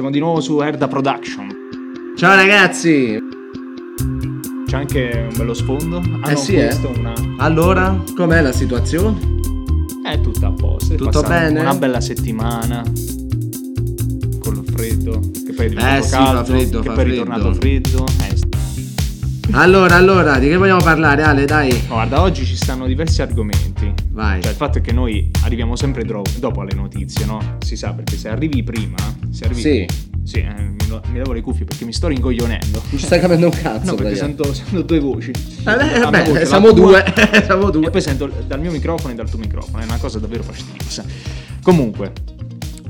Siamo di nuovo su Erda Production. Ciao ragazzi! C'è anche un bello sfondo. Ah, Eh no, sì, eh. una... Allora, com'è la situazione? È tutto a posto. Tutto bene? Una bella settimana. Con il freddo. Che poi è diventato Eh sì, caldo. fa freddo, Che fa poi è ritornato freddo. Eh, st- Allora, allora, di che vogliamo parlare, Ale? Dai, no, guarda, oggi ci stanno diversi argomenti. Vai. Cioè, il fatto è che noi arriviamo sempre dro- dopo alle notizie, no? Si sa, perché se arrivi prima, se arrivi... Sì. Sì, eh, mi, mi levo le cuffie perché mi sto rincoglionendo. Non ci stai capendo un cazzo, No, perché sento, sento due voci. Eh, La beh, mia beh, voce, la siamo tua, due, siamo E due. poi sento dal mio microfono e dal tuo microfono, è una cosa davvero fastidiosa. Comunque,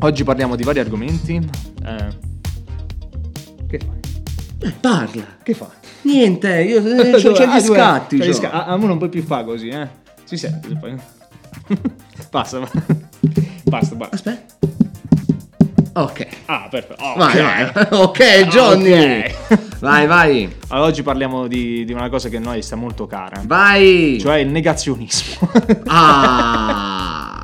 oggi parliamo di vari argomenti. Eh, che fai? Parla. Che fai? Niente, io eh, c'ho, c'ho Ah, gli hai- scatti. gli sca- ah, a me non puoi più fare così, eh? Si sente. se fai- Basta, basta, basta. Aspetta. Ok. Ah, perfetto. Oh, Vai, ok. vai. Ok, Johnny. Ok. Vai, vai. Allora, oggi parliamo di, di una cosa che a noi sta molto cara, Vai. cioè il negazionismo. Ah.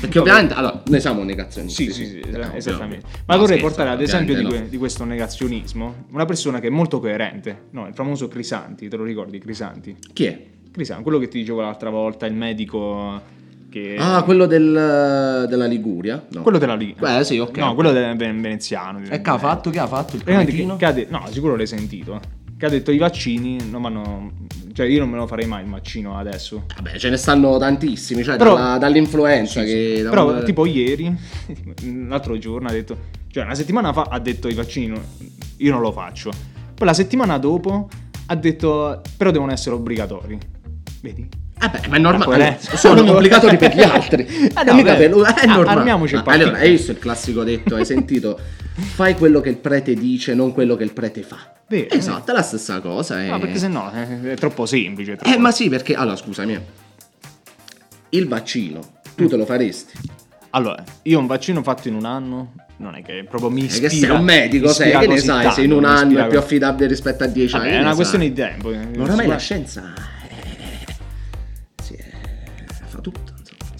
Perché ovviamente, allora, noi siamo negazionisti. Sì, sì, sì, Eh, esattamente. Ma No, vorrei scherzo, portare ad esempio di, que- di questo negazionismo una persona che è molto coerente, no, il famoso Crisanti, te lo ricordi Crisanti? Chi è? Crisanti, quello che ti dicevo l'altra volta, il medico che... Ah, quello del, della Liguria? No. quello della Liga. Beh, sì, ok. No, quello del ven- veneziano. E che ha fatto? Che ha fatto il che- che ha de- no, sicuro l'hai sentito. Che ha detto i vaccini non vanno... Cioè io non me lo farei mai il vaccino adesso. Vabbè, ce ne stanno tantissimi, cioè Però- dalla- dall'influenza che... da Però, un- tipo ieri, l'altro giorno ha detto, cioè una settimana fa ha detto i vaccini, io non lo faccio. Poi la settimana dopo ha detto, però devono essere obbligatori. Vedi? Vabbè, ma è normale. Sono obbligatori per gli altri. Eh, Eh, no, mica beh, per è ah, normale. Ah, allora, hai visto il classico detto? Hai sentito? Fai quello che il prete dice, non quello che il prete fa. Vero, esatto, è la stessa cosa. No, eh. perché sennò è, è troppo semplice. è troppo- Eh, ma sì, perché... Allora, scusami. Il vaccino, tu te lo faresti? Allora, io un vaccino fatto in un anno non è che proprio mi Eh, ispira. che sei un medico, sei, che ne sai? tanto, Se in un anno è più affidabile rispetto a dieci Vabbè, anni. è una ne questione sai? di tempo. Ma oramai la scienza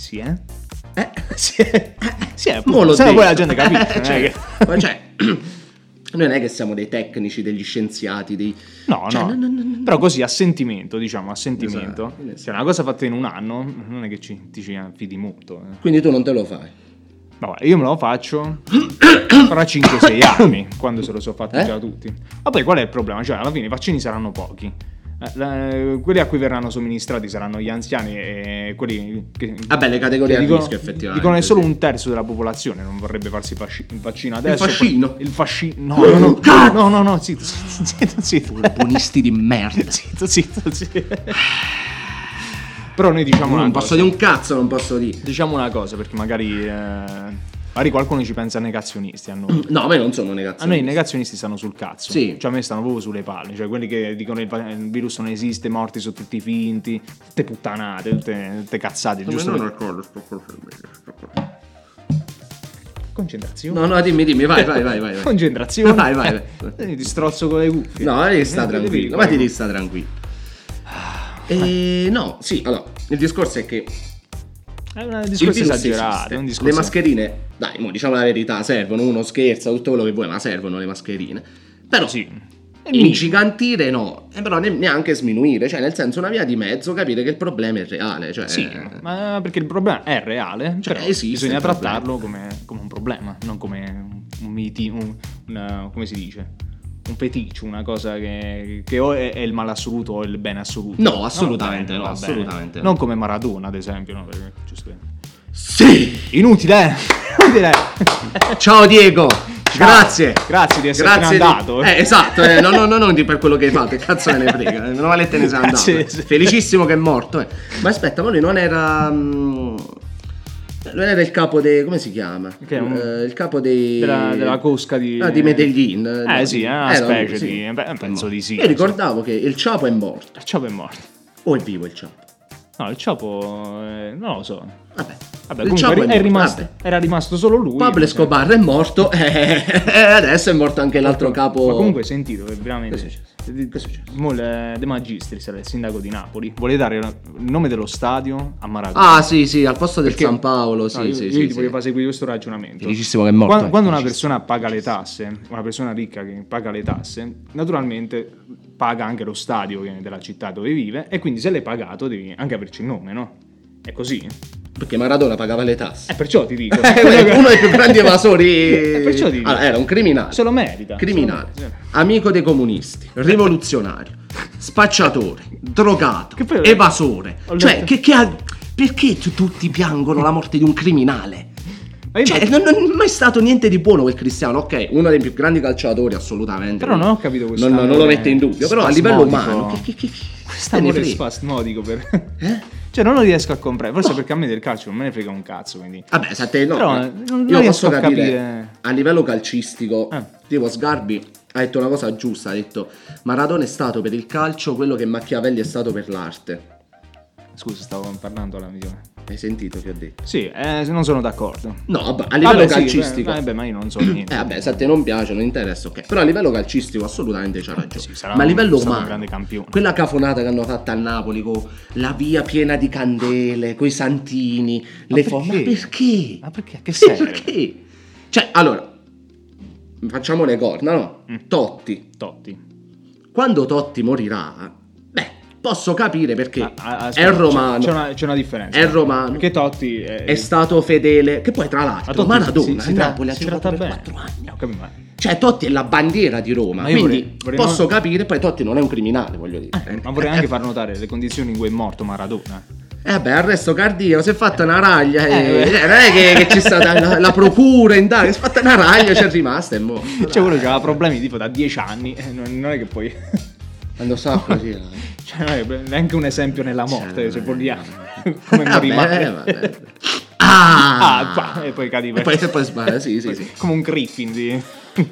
Sì, eh? Eh, Sì, eh. sì, mo appunto. Se no poi la gente capisce. Eh, cioè, che- cioè, noi non è che siamo dei tecnici, degli scienziati, dei... No, cioè, no. no, no, no. Però così a sentimento, diciamo, a sentimento. Esatto, esatto. Cioè, una cosa fatta in un anno non è che ci, ti ci affidi molto. eh. Quindi tu non te lo fai. Guarda, io me lo faccio fra 5-6 anni, quando se lo so fatti Eh? già tutti. Ma poi qual è il problema? Cioè, alla fine i vaccini saranno pochi. Eh, la- quelli a cui verranno somministrati saranno gli anziani e quelli che... Vabbè, le categorie a rischio, effettivamente, Dicono che solo un terzo della popolazione non vorrebbe farsi il fasci- il vaccino adesso. fascino? Il fascino? No, no, no, Cazzo! no, no, no, zitto, zitto, zitto. Buonisti di merda. Zitto, zitto, zitto. Però noi diciamo una non cosa. posso dire un cazzo, non posso dire. Diciamo una cosa, perché magari, eh, magari qualcuno ci pensa negazionisti a noi. No, a me non sono A negazioni. noi i negazionisti stanno sul cazzo. Sì. Cioè a me stanno proprio sulle palle. Cioè quelli che dicono il, virus non esiste, morti sono tutti finti. Tutte puttanate, tutte, tutte cazzate. Giusto per- Concentrazione. No, no, dimmi, dimmi, vai, vai, vai, vai. Concentrazione. Vai, vai, vai. Eh, ti strozzo con le cuffie. No, devi stare Eh, tranquillo, devi- ma ti devi stare tranquillo. E no, sì, allora, il discorso è che È un il discorso virus esagerato. esiste. è un Le mascherine, dai, mo, diciamo la verità, servono, uno scherza, tutto quello che vuoi, ma servono le mascherine. Però Sì. Ingigantire no, e però ne- neanche sminuire, cioè nel senso una via di mezzo, capire che il problema è reale, cioè Sì, ma perché il problema è reale, Cioè, però bisogna trattarlo come, come un problema, non come un miti, un, una- come si dice? Un feticcio, una cosa che, che o è, il male assoluto o il bene assoluto. No, assolutamente no, assolutamente no. Non come Maradona, ad esempio, no? Perché, Sì! Inutile, eh? Inutile. Ciao Diego! Grazie! Grazie di essere Grazie di- andato. Eh, esatto, eh, no, no, no, non di per quello che hai fatto, che cazzo me ne frega. eh, Meno male te ne sei andato. Eh. Felicissimo che è morto. eh. Ma aspetta, ma lui non era. mm, Non era il capo dei. come si chiama? Un- Eh, il capo dei. Della, della cosca di... Ah, di Medellin. Eh no, sì, è una lui, specie sì. di... beh, penso di sì. Io ricordavo che il Ciapo è morto. Il Ciapo è morto. O è vivo il Ciapo? No, il Ciapo... eh, non lo so. Vabbè. Vabbè, il comunque è, rimasto, vabbè. era rimasto solo lui. Pablo. Escobar è morto e adesso è morto anche l'altro capo. Ma comunque hai sentito che veramente Cosa è successo? Che è successo? mo le- De Magistris, il sindaco di Napoli, vuole dare il nome dello stadio a Maradona. Ah, sì, sì, al posto del Perché- San Paolo, sì, No, io, sì, io sì. ti sì. voglio far seguire questo ragionamento. Felicissimo che è morto. Quando, eh, quando una persona paga le tasse, una persona ricca che paga le tasse, naturalmente paga anche lo stadio della città dove vive e quindi se l'hai pagato devi anche averci il nome, no? È così? Perché Maradona pagava le tasse. E perciò ti dico. Eh, uno dei più grandi evasori. Eh, perciò ti dico. Allora, era un criminale. Se lo merita. Criminale, lo- amico dei comunisti, rivoluzionario, spacciatore, drogato, poi- evasore. Cioè, che, che ha- perché tu- tutti piangono la morte di un criminale? Cioè, non, non è mai stato niente di buono quel Cristiano, ok? Uno dei più grandi calciatori, assolutamente. Però non ho capito questo Non, non lo mette in dubbio, però a livello umano. Che, che, che, Questo te ne amore frega? spasmodico per... Eh? Cioè non lo riesco a comprare, forse perché a me del calcio non me ne frega un cazzo, quindi... Vabbè, sa te no. Però, non- non io riesco posso a capire, capire. a livello calcistico, Eh. tipo Sgarbi ha detto una cosa giusta, ha detto Maradona è stato per il calcio quello che Machiavelli è stato per l'arte. Scusa, stavo parlando alla visione. Hai sentito che ho detto? Sì, eh, non sono d'accordo. No, a livello Vabbè, sì, calcistico. beh, vabbè, ma io non so Eh niente. vabbè, se a te non piace, non interessa, ok. Però a livello calcistico assolutamente c'ha ragione. Sì, Ma a livello stato un umano, grande campione. quella cafonata che hanno fatto a Napoli con la via piena di candele, coi santini, le forme. Ma perché? Ma perché? Che serve? Perché? Cioè, allora, facciamo le corna, no? Mm. Totti. Totti. Quando Totti morirà, beh, posso capire perché Ah, ah, è aspetta, c'è- romano, C'è una, c'è una differenza. è romano, Perché Totti è, è stato fedele, che poi tra l'altro Maradona si, si Napoli ha si giocato tratta per bene. 4 anni. Capito, ma- Cioè, Totti è la bandiera di Roma. Quindi vorrei- vorrei posso non- capire. Poi Totti non è un criminale, voglio dire. Eh, ma vorrei anche far notare le condizioni in cui è morto Maradona. Eh beh, arresto cardiaco, si è fatta una raglia. Eh, eh, non è che, che c'è stata la, la procura in Italia, si è fatta una raglia, c'è rimasta e mo. Cioè, quello che aveva problemi tipo da dieci anni. eh, non, non è che poi. Quando sa così. la- Cioè, non è neanche un esempio nella morte, Cioè, se vogliamo. Come Vabbè, vabbè. Ah! Ah, e poi cadi E per- poi, e poi sbaglia, sì, sì, sì. Come un Griffin di...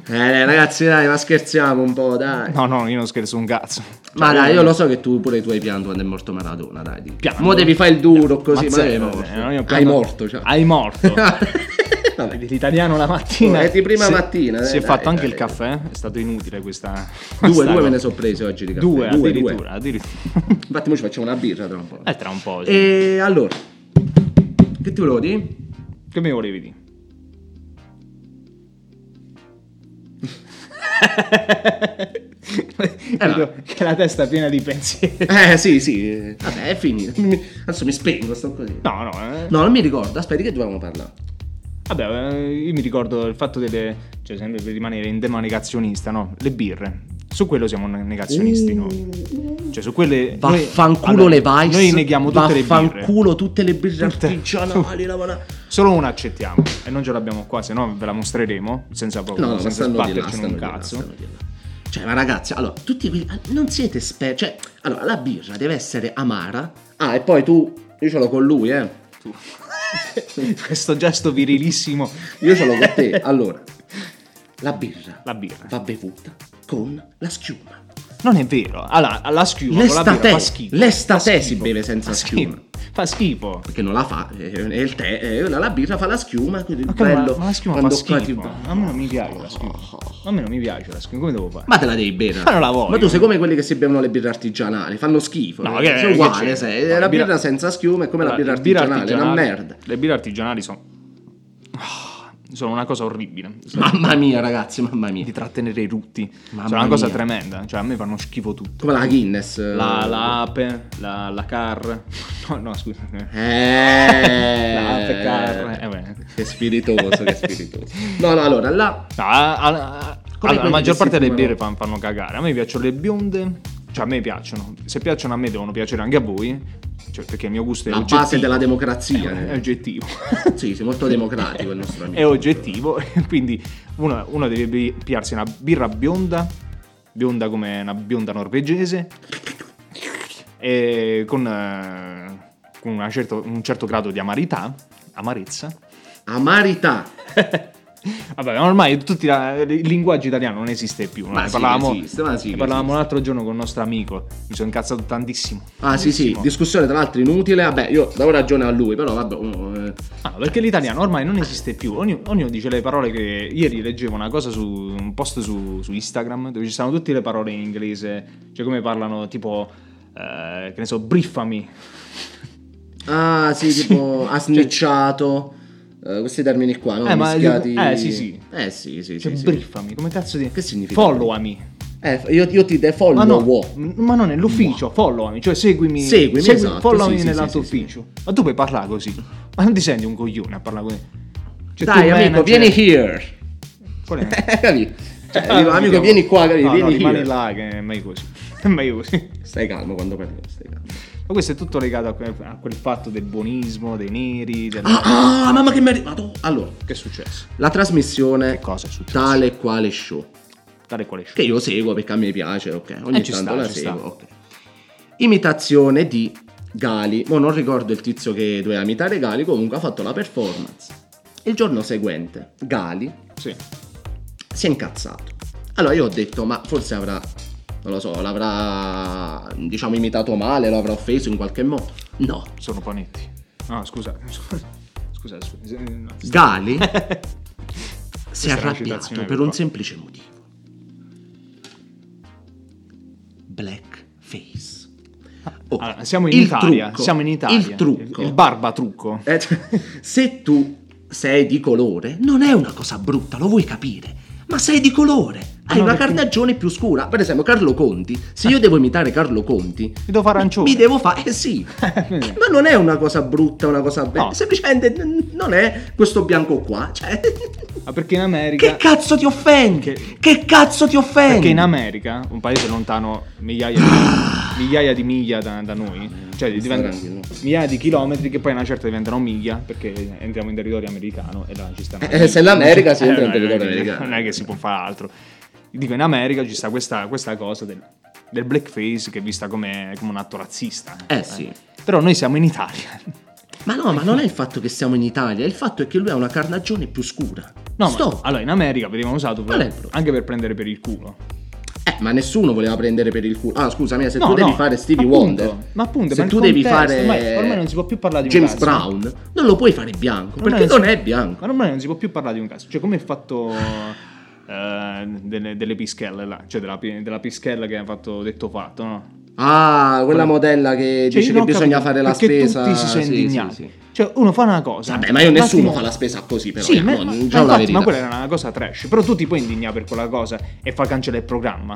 Eh, ragazzi, dai, ma scherziamo un po', dai. No, no, io non scherzo un cazzo. Ma Cioè, dai, io lo so che tu pure tu hai pianto quando è morto Maradona, dai. Pianto. Mo devi fare il duro così, ma zero, è eh, morto. no, io Hai pianto- morto, cioè. Hai morto. Vabbè. L'italiano la mattina. È di prima si- mattina, Si dai, è fatto dai, anche dai. il caffè. È stato inutile questa. Due, due me ne sono presi oggi di caffè. Due, due, addirittura. due. addirittura. Infatti, mo ci facciamo una birra tra un po'. Eh, tra un po'. sì. E allora, che ti volevo dire? Che mi volevi dire? Vedo che la testa è piena di pensieri. Eh, sì, sì. Vabbè, è finita. Mi- Adesso mi spengo, sto così. No, no. eh. No, non mi ricordo. Aspetti, che dovevamo parlare? Vabbè, eh, io mi ricordo il fatto delle. cioè, sempre per rimanere in tema negazionista, no? Le birre. Su quello siamo negazionisti, no? Cioè, su quelle. noi- Vaffanculo allora, le Vice. Noi neghiamo tutte le birre. Vaffanculo tutte le birre Tutte. artigianali. la vada- Solo una accettiamo e non ce l'abbiamo qua, se no ve la mostreremo senza proprio No, senza sbatterci un cazzo. là. Cioè, ma ragazzi, allora, tutti quelli... Non siete esperti... Cioè, allora, la birra deve essere amara. Ah, e poi tu... Io ce l'ho con lui, eh. Questo gesto virilissimo, Io ce l'ho con te. Allora, la birra la birra. va bevuta con la schiuma. Non è vero. Allora, la schiuma con la birra L'estate, fa schifo. l'estate si beve senza schiuma. Fa schifo. Perché non la fa, eh, e il tè, eh, la, la birra fa la schiuma, quindi Ma, che- ma- bello. ma la schiuma fa schifo. fatti- A me non mi piace la schiuma. A me non mi piace la schiuma. Come devo fare? Ma te la devi bere. Ma non la voglio. Ma tu sei come quelli che si bevono le birre artigianali, fanno schifo. No, eh. che- che uguale, c'è? sei. No, la birra, birra- senza schiuma è come la birra le birre artigianale, è una merda. Le birre artigianali sono. Ah, sono una cosa orribile. Mamma mia, ragazzi, mamma mia. Di trattenere i rutti. Mamma sono una cosa mia. tremenda. Cioè, a me fanno schifo tutto. Come la Guinness. La, la ape, la, la car. No, no, scusa. Eh. La ape car. Eh, beh. Che spiritoso, che spiritoso. No, no, allora, là... No, a- a- a- allora, la maggior parte delle birre fan- fanno cagare. A me piacciono le bionde. Cioè, a me piacciono. Se piacciono a me, devono piacere anche a voi. Cioè, perché il mio gusto è La oggettivo. base della democrazia. È eh. oggettivo. Sì, sei molto democratico il nostro amico. è oggettivo. Quindi uno, uno deve piarsi una birra bionda. Bionda come una bionda norvegese. E con, eh, con certo- un certo grado di amarità. Amarezza. Amarità. Vabbè, ormai tutti la- il linguaggio italiano non esiste più. Ma ne sì parlavamo, esiste, sì ne che parlavamo esiste. l'altro giorno con il nostro amico. Mi sono incazzato tantissimo. Ah sì sì, Tantissimo. discussione tra l'altro inutile, vabbè io do ragione a lui, però vabbè... eh. Ah, perché l'italiano ormai non esiste più. Ogni- ognuno dice le parole che. Ieri leggevo una cosa su un post su, su Instagram dove ci stanno tutte le parole in inglese. Cioè, come parlano tipo. eh, che ne so, briffami. Ah sì, tipo ha snitchato, eh, questi termini qua, no? Eh, ma- Mischiati... eh, sì, sì. Eh sì, sì, Cioè, sì, sì. briffami. Come cazzo di. Che significa? Followami. Eh, io, io ti defollow, Ma no, wow. ma no, nell'ufficio, followami, cioè seguimi, Seguimi, segui- esatto, followami sì, sì, nell'altro sì, sì, ufficio. Ma tu puoi parlare così? Ma non ti senti un coglione a parlare così? Cioè, Dai amico, manager- vieni here. Qual è? Capì? Cioè, Ah, dico, amico, capito. vieni qua, capì? No, no, vieni rimani here. là che è meglio così. È meglio così. Stai calmo quando parli, stai calmo. Ma questo è tutto legato a quel, a quel fatto del buonismo, dei neri, del... Ah, ah, mamma che mi è arrivato. Allora, Che è successo? la trasmissione Che cosa è successo? tale e quale show. Tale quale Che io seguo perché a me piace, ok. Ogni Eh, tanto sta, la seguo, sta. ok. Imitazione di Gali. Mo non ricordo il tizio che doveva imitare Gali, comunque ha fatto la performance. Il giorno seguente, Gali Sì. si è incazzato. Allora io ho detto, ma forse avrà, non lo so, l'avrà, diciamo, imitato male, lo avrà offeso in qualche modo. No. Sono panetti. No, scusa. Scusa, scusa. no, Gali si è arrabbiato per un semplice motivo. Blackface. Oh, Allora, siamo in Italia, trucco- siamo in Italia. Il trucco. Il barba trucco. Eh, se tu sei di colore, non è una cosa brutta, lo vuoi capire. Ma sei di colore. Hai no, una perché- carnagione più scura. Per esempio, Carlo Conti. Se io devo imitare Carlo Conti, Mi devo fare arancione. mi devo fare. Eh sì. Ma non è una cosa brutta, una cosa bella. No. Semplicemente non è questo bianco qua. Cioè. Ma perché in America... Che cazzo ti offende? Che- Che cazzo ti offende? Perché in America, un paese lontano migliaia di, migliaia di miglia da, da noi, cioè Sta diventa- tranquillo. migliaia di chilometri che poi a una certa diventano miglia perché entriamo in territorio americano e là ci stanno... Eh, se l'America si entra in non è- territorio americano. Non è che si può fare altro. Dico, in America ci sta questa, questa cosa del, del blackface che è vista come, come un atto razzista. Eh sì. Però noi siamo in Italia. Ma no, ma non è il fatto che siamo in Italia, il fatto è che lui ha una carnagione più scura. No, ma- Stop. allora in America venivano usato per- anche per prendere per il culo. Eh, ma nessuno voleva prendere per il culo. Ah, scusami, se No, tu devi no, fare Stevie appunto, Wonder, ma appunto, se ma tu devi contesto, fare ormai- non si può più parlare di un James cazzo. Brown, non lo puoi fare bianco, Ormai perché si- non è bianco. Ma ormai non si può più parlare di un caso. Cioè, come il fatto eh, delle, delle pischelle là, cioè della, della pischella che ha fatto detto fatto, no? Ah, quella modella che Cioè, dice che bisogna capito fare la spesa. tutti si sono Sì, sì, indignati. sì. Cioè, uno fa una cosa. Vabbè, ma io un nessuno fa la spesa così, però. Sì, eh, ma, ma infatti, ma quella era una cosa trash. Però tu ti puoi indignare per quella cosa e far cancellare il programma.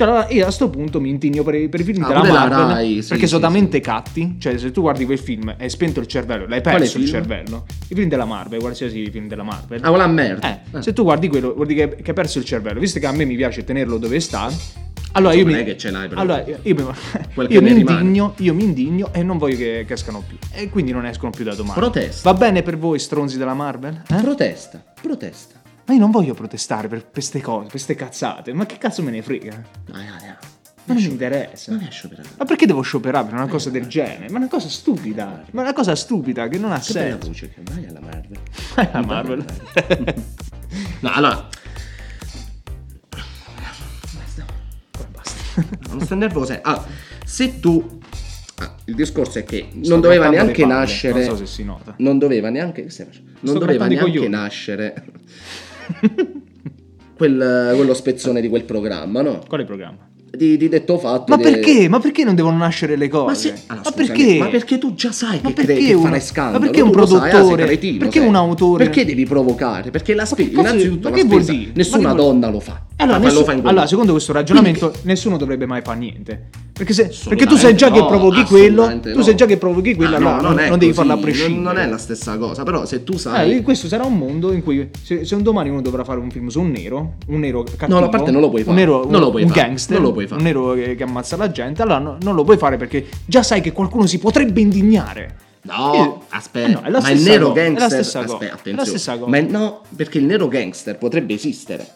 Cioè, allora io a sto punto mi indigno per, i- per i film Ah, della pure la Marvel Rai, sì, perché sono sì, talmente catti. Cioè, se tu guardi quel film e hai spento il cervello, l'hai perso il cervello. I film della Marvel, qualsiasi film della Marvel. Ah, quella merda. Eh, se tu guardi quello, vuol dire che, hai perso il cervello. Visto che a me mi piace tenerlo dove sta, allora io Non mi. è che ce l'hai, però. Allora io, io io mi indigno, io mi indigno e non voglio che, che escano più. E quindi non escono più da domani. Protesta. Va bene per voi, stronzi della Marvel? Eh? Protesta, protesta. Ma io non voglio protestare per queste cose, per queste cazzate. Ma che cazzo me ne frega? Dai, dai. Ma non mi interessa. Non è scioperato. Ma perché devo scioperare per una cosa del genere? Ma una cosa stupida. Ma è una cosa stupida che non ha Che bella senso. voce che vai alla Marvel. La Marvel. No, allora, Basta. non sta nervoso. eh. Ah, se tu. ah, il discorso è che Sto non doveva neanche nascere. Non so se si nota. Non doveva neanche. Non Sto doveva neanche nascere. quel- quello spezzone di quel programma, no? Quale programma? Di, di detto fatto. Ma de- perché? Ma perché non devono nascere le cose? Ma, se- ah, ma scusami, perché? Ma perché tu già sai Ma che, cre- che uno- farai scandalo? ma perché un lo sai, ah, produttore? cretino, Perché sei. un autore? Perché devi provocare? Perché la spesa, innanzitutto ma la che vuol spesa, nessuna che vuol- donna lo fa. Allora, lo fa in quel allora, secondo questo ragionamento, nessuno dovrebbe mai fare niente. Perché, se, perché tu sai già che no, provochi quello, assolutamente tu no. sai già che provochi quello, Ah, allora no, non, è non devi farla a non- prescindere. Non è la stessa cosa, però se tu Eh, sai... questo sarà un mondo in cui se, se un domani uno dovrà fare un film su un nero, un nero cattivo, No, a parte non lo puoi un fare. nero, Non lo puoi un fare. gangster, Non lo puoi fare. un nero che, che ammazza la gente, allora no- non lo puoi fare perché già sai che qualcuno si potrebbe indignare. No, aspetta, Eh no, ma il nero cosa, è la gangster... stessa aspetta, è la attenzione. stessa cosa. Ma no, perché il nero gangster potrebbe esistere.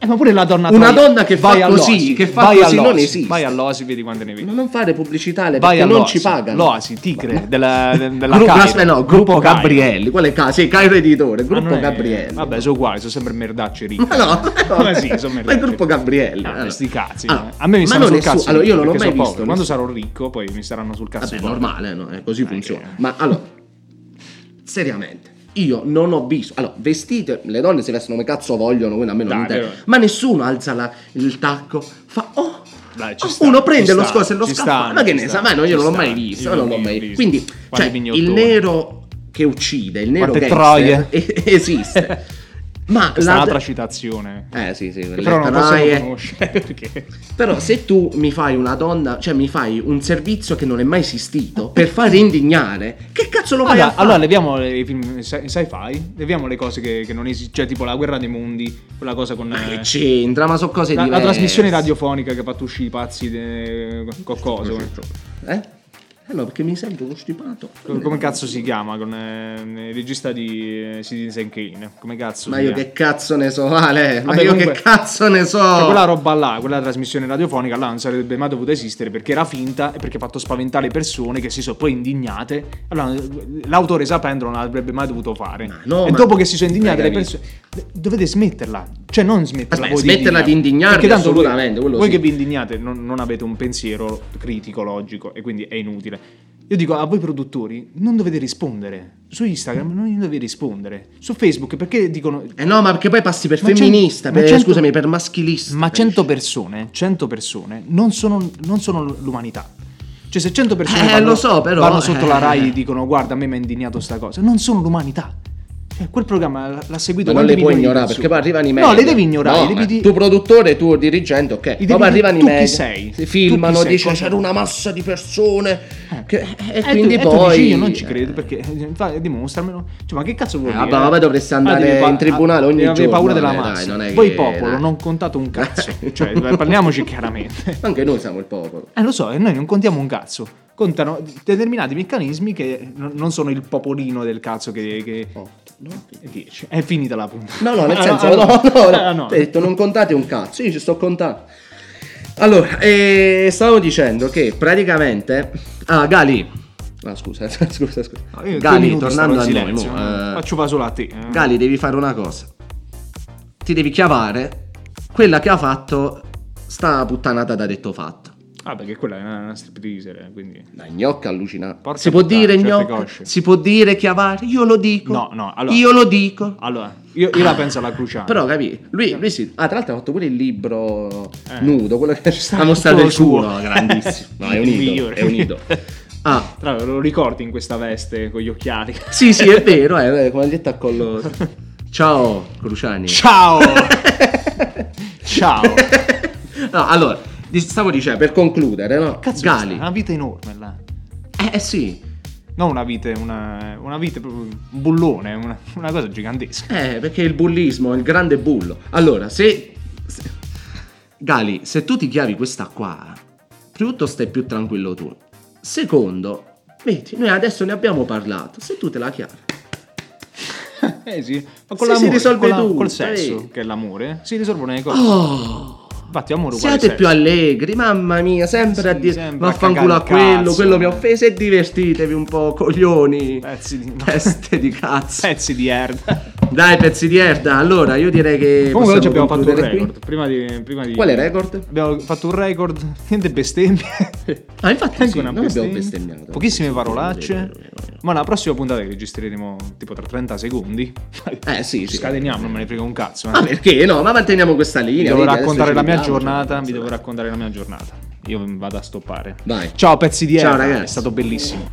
Eh, ma pure la donna Una troia- donna che fa così, che fa vai così non esiste. Vai all'Oasi, vedi quante ne vedi. Ma non fare pubblicità alle perché non ci pagano. L'Oasi, Tigre, della, de- della Gruppo, Cairo. aspetta, no, gruppo, Cairo. Gabrielli. Quale ca- sì, Cairo editore, gruppo è- Gabrielli. Vabbè, sono uguali, sono sempre merdacce ricche. Ma no, no, Ma sì, sono ma il gruppo Gabrielli. Ah, allora. sti cazzi. Ah, a me mi ma stanno non sul è su- cazzo. allora, io non l'ho mai visto. povero. Quando sarò ricco, poi mi staranno sul cazzo. Vabbè, è normale, no? È così Eh, funziona. Ma allora, seriamente, io non ho visto. Allora, vestite, le donne si vestono come cazzo vogliono, quindi a me non interessa. Ma nessuno alza la- il tacco, fa oh. Dai, oh, sta, uno prende lo scosso e lo scappa. Ma che ne sa? Ma no, io non l'ho mai visto. Non l'ho mai visto. Quindi, cioè, il nero che uccide, il nero Quante gangster, troie. e- esiste. Ma Questa è la- un'altra citazione. Eh sì, sì, però non possiamo conoscere perché. Però se tu mi fai una donna, cioè mi fai un servizio che non è mai esistito per far indignare, che cazzo lo vai Allora, allora leviamo i film sci- sci-fi, leviamo le cose che, che non esistono, cioè tipo la guerra dei mondi, quella cosa con Ma che eh, c'entra? Ma sono cose la, la diverse. trasmissione radiofonica che ha fatto uscire i pazzi de... con coso. Eh? Eh no, perché mi sento costipato. Come, come cazzo si chiama? Con eh, il regista di eh, Citizen Kane. Come cazzo Ma io chiama? che cazzo ne so, Ale? Ma Vabbè, io comunque- che cazzo ne so? Quella roba là, quella trasmissione radiofonica là non sarebbe mai dovuta esistere perché era finta e perché ha fatto spaventare persone che si sono poi indignate. Allora, l'autore sapendolo non l'avrebbe mai dovuto fare. Ma no, e dopo che si sono indignate le persone, dovete smetterla. Cioè, non smetterla. Aspetta, smetterla di indignarvi Perché tanto voi- Voi, sì. che vi indignate non, non avete un pensiero critico, logico e quindi è inutile. Io dico a voi produttori, non dovete rispondere. Su Instagram non dovete rispondere. Su Facebook perché dicono Eh no, ma perché poi passi per Ma femminista, per, cento- scusami, per maschilista. Ma capisci? 100 persone, 100 persone non sono, non sono l'umanità. Cioè se 100 persone Eh, vanno, lo so, però, vanno sotto la eh. Rai e dicono guarda a me mi ha indignato sta cosa, non sono l'umanità. Quel programma l'ha seguito Ma non le puoi ignorare perché poi arrivano i media. No, le devi ignorare. No, devi eh, di- Tu produttore, tu dirigente, ok. devi Poi arrivano i media. sei? Si filmano, sei? dice Cosa- c'era una massa di persone. che- e Eh, quindi tu, e poi. dici, io non ci credo perché eh, fa- dimostramelo. Cioè, ma che cazzo vuoi Eh, dire? vabbè, dovresti andare in tribunale ogni giorno, paura della eh, massa. che- popolo non contate un cazzo. cioè, parliamoci chiaramente. Anche noi siamo il popolo. Eh, lo so, e noi non contiamo un cazzo. Contano determinati meccanismi che non non sono il popolino del cazzo che. che... Oh, no. che dici. È finita la puntata. No, no, nel Ah, senso, ah, no, no, ah, no, Ho detto non contate un cazzo, io ci sto contando. Allora, eh, stavo dicendo che praticamente... Ah, Gali. Ah, scusa, scusa, scusa. No, Gali, tornando a noi, mo, eh, faccio va solo a te. eh. Gali, devi fare una cosa. Ti devi chiavare quella che ha fatto sta puttanata da detto fatto. Ah, perché quella è una, una stripteaser, quindi. La gnocca allucinante. Porca si può puttana, dire gnocca? cosce. Si può dire chiavare? Io lo dico. No, no, allora- Io lo dico. Allora, io, io la penso alla cruciale. Però capi, lui, lui sì. Ah, tra l'altro ha fatto pure il libro Eh. nudo, quello che ci sta mostrando il suo. culo, grandissimo. No, è un Il idolo, migliore. è un idolo. Ah, Tra l'altro, lo ricordi in questa veste con gli occhiali? sì, sì, è vero, è come detto a collo. Ciao, Cruciani. Ciao! Ciao! No, allora, stavo dicendo, per concludere, no? Cazzo, Gali. è una vita enorme là. Eh, eh, sì. Non una vite, una, una vite proprio un bullone, una, una cosa gigantesca. Eh, perché il bullismo, il grande bullo. Allora, se, se- Gali, se tu ti chiavi questa qua, prima di tutto stai più tranquillo tu. Secondo, vedi, noi adesso ne abbiamo parlato. Se tu te la chiavi. Eh sì, ma Sì, con l'amore, si risolve con la- tutto, col sesso, vedi. che è l'amore, si risolvono le cose. Oh! Infatti, amore Siate più allegri, mamma mia, sempre Sì, a dire sempre vaffanculo a quello, cazzo. quello mi ha offeso e divertitevi un po', coglioni. Pezzi di, Teste di cazzo. pezzi di erda. Dai, pezzi di erda. Allora, io direi che. Comunque oggi abbiamo fatto un record. Prima di, prima di... Quale record? Abbiamo fatto un record, niente bestemmie. Ah, infatti, Anche sì, una non abbiamo bestemmia. bestemmiato. Pochissime parolacce. vero, vero, vero. Ma la prossima puntata che registreremo tipo tra 30 secondi. Eh sì, sì. scateniamo, non me ne frega un cazzo. eh. Ma perché no? Ma manteniamo questa Vi linea. devo vedi, raccontare la mia giornata. Vi devo raccontare la mia giornata. Io vado a stoppare. Vai. Ciao pezzi di Ciao, erba, ragazzi. È stato bellissimo.